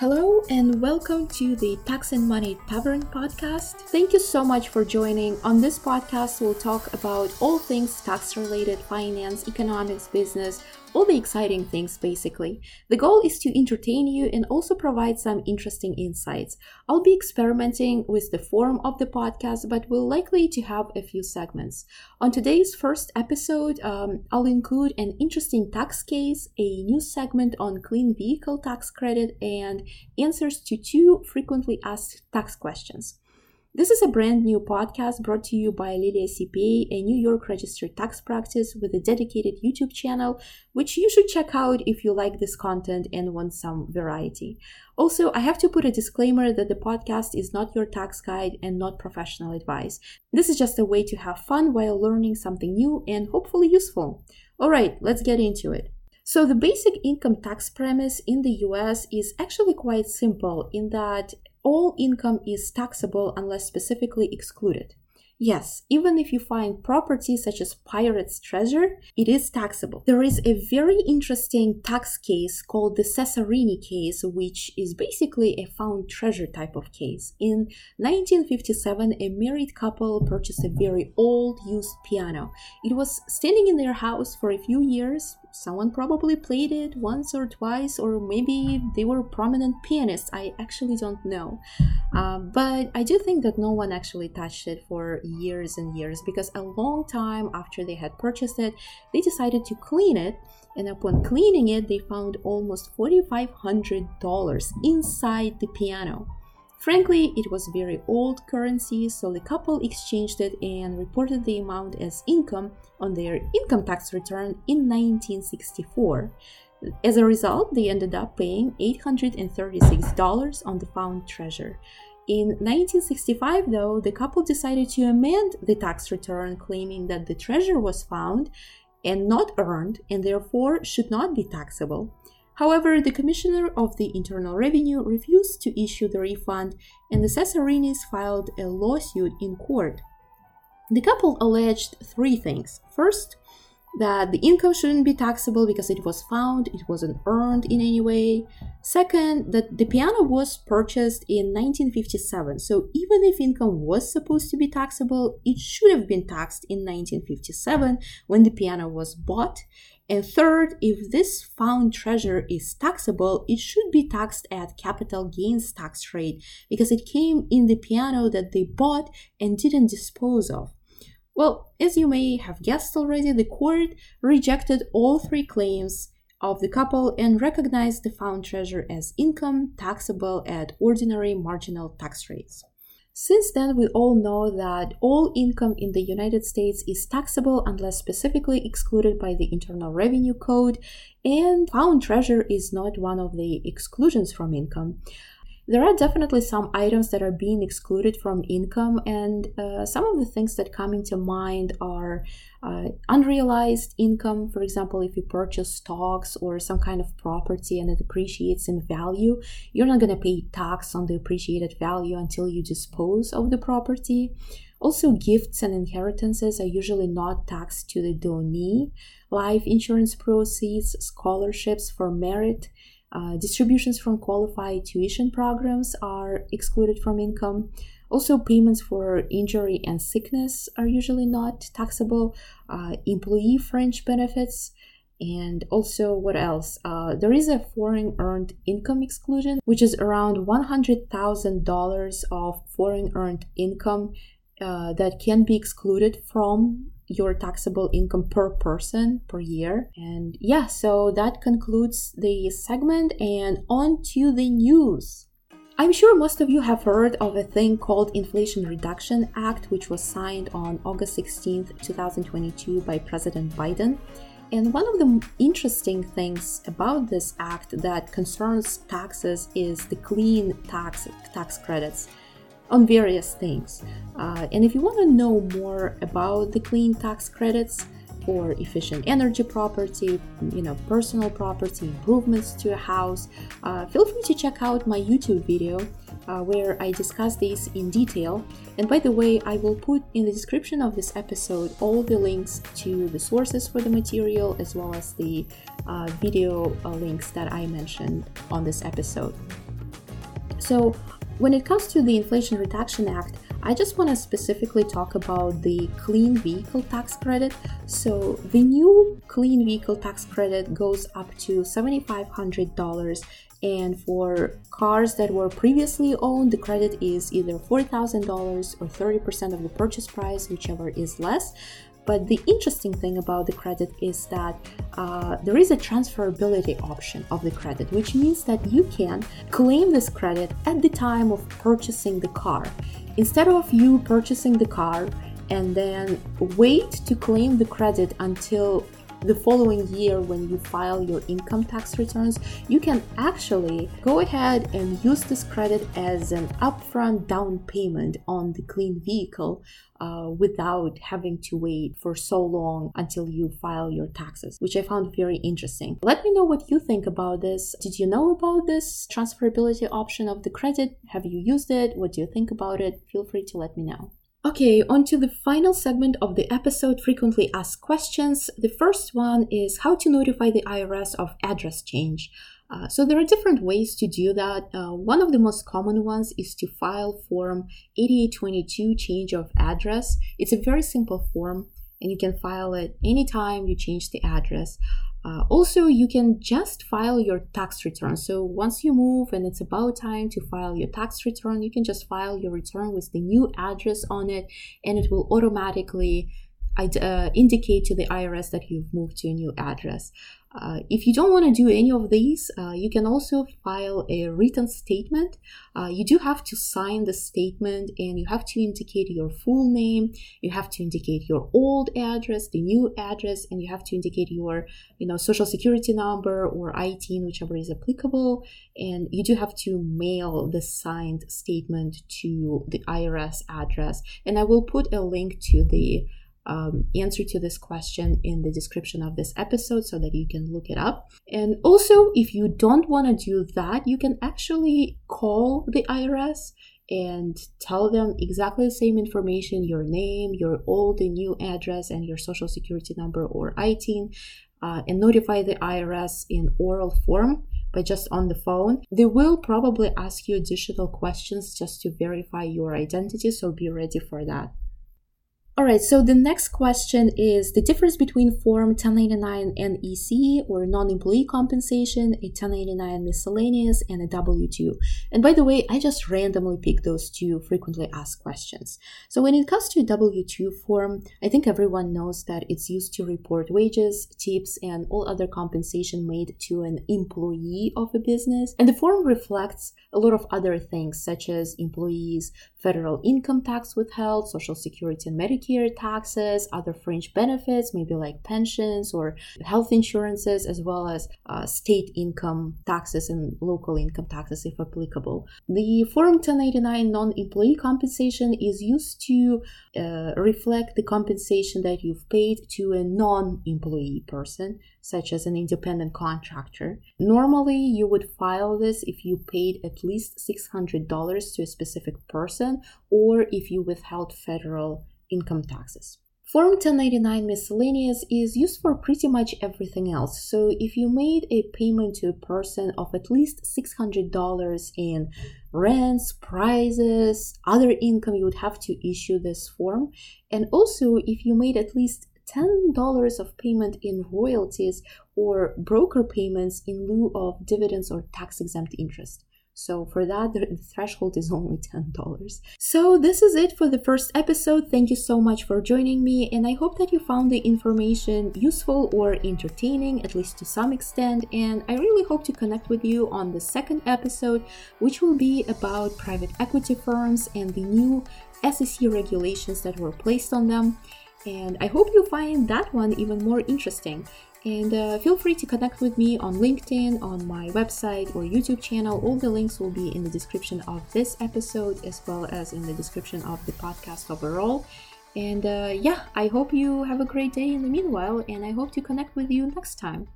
Hello and welcome to the Tax and Money Tavern podcast. Thank you so much for joining. On this podcast, we'll talk about all things tax related, finance, economics, business, all the exciting things basically. The goal is to entertain you and also provide some interesting insights. I'll be experimenting with the form of the podcast, but we'll likely to have a few segments. On today's first episode, um, I'll include an interesting tax case, a new segment on clean vehicle tax credit, and answers to two frequently asked tax questions. This is a brand new podcast brought to you by Lilia CPA, a New York registered tax practice with a dedicated YouTube channel, which you should check out if you like this content and want some variety. Also, I have to put a disclaimer that the podcast is not your tax guide and not professional advice. This is just a way to have fun while learning something new and hopefully useful. All right, let's get into it. So, the basic income tax premise in the US is actually quite simple in that all income is taxable unless specifically excluded. Yes, even if you find property such as pirate's treasure, it is taxable. There is a very interesting tax case called the Cesarini case, which is basically a found treasure type of case. In 1957, a married couple purchased a very old used piano. It was standing in their house for a few years. Someone probably played it once or twice, or maybe they were prominent pianists. I actually don't know. Uh, but I do think that no one actually touched it for years and years because a long time after they had purchased it, they decided to clean it. And upon cleaning it, they found almost $4,500 inside the piano. Frankly, it was very old currency, so the couple exchanged it and reported the amount as income on their income tax return in 1964. As a result, they ended up paying $836 on the found treasure. In 1965, though, the couple decided to amend the tax return, claiming that the treasure was found and not earned and therefore should not be taxable. However, the Commissioner of the Internal Revenue refused to issue the refund, and the Cesarinis filed a lawsuit in court. The couple alleged three things. First, that the income shouldn't be taxable because it was found, it wasn't earned in any way. Second, that the piano was purchased in 1957, so even if income was supposed to be taxable, it should have been taxed in 1957 when the piano was bought. And third, if this found treasure is taxable, it should be taxed at capital gains tax rate because it came in the piano that they bought and didn't dispose of. Well, as you may have guessed already, the court rejected all three claims of the couple and recognized the found treasure as income taxable at ordinary marginal tax rates. Since then, we all know that all income in the United States is taxable unless specifically excluded by the Internal Revenue Code, and found treasure is not one of the exclusions from income. There are definitely some items that are being excluded from income, and uh, some of the things that come into mind are uh, unrealized income. For example, if you purchase stocks or some kind of property and it appreciates in value, you're not going to pay tax on the appreciated value until you dispose of the property. Also, gifts and inheritances are usually not taxed to the donee. Life insurance proceeds, scholarships for merit, uh, distributions from qualified tuition programs are excluded from income. Also, payments for injury and sickness are usually not taxable. Uh, employee fringe benefits, and also, what else? Uh, there is a foreign earned income exclusion, which is around $100,000 of foreign earned income uh, that can be excluded from your taxable income per person per year. And yeah, so that concludes the segment and on to the news. I'm sure most of you have heard of a thing called Inflation Reduction Act, which was signed on August 16, 2022 by President Biden. And one of the interesting things about this act that concerns taxes is the clean tax tax credits on various things. Uh, and if you want to know more about the clean tax credits for efficient energy property, you know, personal property improvements to a house, uh, feel free to check out my YouTube video uh, where I discuss these in detail. And by the way, I will put in the description of this episode all the links to the sources for the material as well as the uh, video uh, links that I mentioned on this episode. So, when it comes to the Inflation Reduction Act, I just want to specifically talk about the clean vehicle tax credit. So, the new clean vehicle tax credit goes up to $7,500 and for cars that were previously owned, the credit is either $4,000 or 30% of the purchase price, whichever is less. But the interesting thing about the credit is that uh, there is a transferability option of the credit, which means that you can claim this credit at the time of purchasing the car. Instead of you purchasing the car and then wait to claim the credit until the following year when you file your income tax returns, you can actually go ahead and use this credit as an upfront down payment on the clean vehicle uh, without having to wait for so long until you file your taxes, which I found very interesting. Let me know what you think about this. Did you know about this transferability option of the credit? Have you used it? What do you think about it? Feel free to let me know. Okay, on to the final segment of the episode frequently asked questions. The first one is how to notify the IRS of address change. Uh, so there are different ways to do that. Uh, one of the most common ones is to file Form 8822 change of address. It's a very simple form and you can file it anytime you change the address. Uh, also, you can just file your tax return. So once you move and it's about time to file your tax return, you can just file your return with the new address on it, and it will automatically uh, indicate to the IRS that you've moved to a new address. Uh, if you don't want to do any of these, uh, you can also file a written statement. Uh, you do have to sign the statement and you have to indicate your full name, you have to indicate your old address, the new address, and you have to indicate your you know, social security number or ITIN, whichever is applicable. And you do have to mail the signed statement to the IRS address. And I will put a link to the um, answer to this question in the description of this episode so that you can look it up. And also, if you don't want to do that, you can actually call the IRS and tell them exactly the same information your name, your old and new address, and your social security number or ITIN, uh, and notify the IRS in oral form but just on the phone. They will probably ask you additional questions just to verify your identity, so be ready for that. All right, so the next question is the difference between Form 1099 NEC or non employee compensation, a 1099 miscellaneous, and a W 2. And by the way, I just randomly picked those two frequently asked questions. So when it comes to W 2 form, I think everyone knows that it's used to report wages, tips, and all other compensation made to an employee of a business. And the form reflects a lot of other things, such as employees' federal income tax withheld, social security and Medicare Medicare taxes, other fringe benefits, maybe like pensions or health insurances, as well as uh, state income taxes and local income taxes if applicable. The Form 1089 non employee compensation is used to uh, reflect the compensation that you've paid to a non employee person, such as an independent contractor. Normally, you would file this if you paid at least $600 to a specific person or if you withheld federal income taxes. Form 1099 miscellaneous is used for pretty much everything else. So if you made a payment to a person of at least $600 in rents, prizes, other income, you would have to issue this form. And also if you made at least $10 of payment in royalties or broker payments in lieu of dividends or tax exempt interest. So for that, the threshold is only $10. So this is it for the first episode. Thank you so much for joining me, and I hope that you found the information useful or entertaining, at least to some extent. And I really hope to connect with you on the second episode, which will be about private equity firms and the new SEC regulations that were placed on them. And I hope you find that one even more interesting. And uh, feel free to connect with me on LinkedIn, on my website or YouTube channel. All the links will be in the description of this episode as well as in the description of the podcast overall. And uh, yeah, I hope you have a great day in the meanwhile, and I hope to connect with you next time.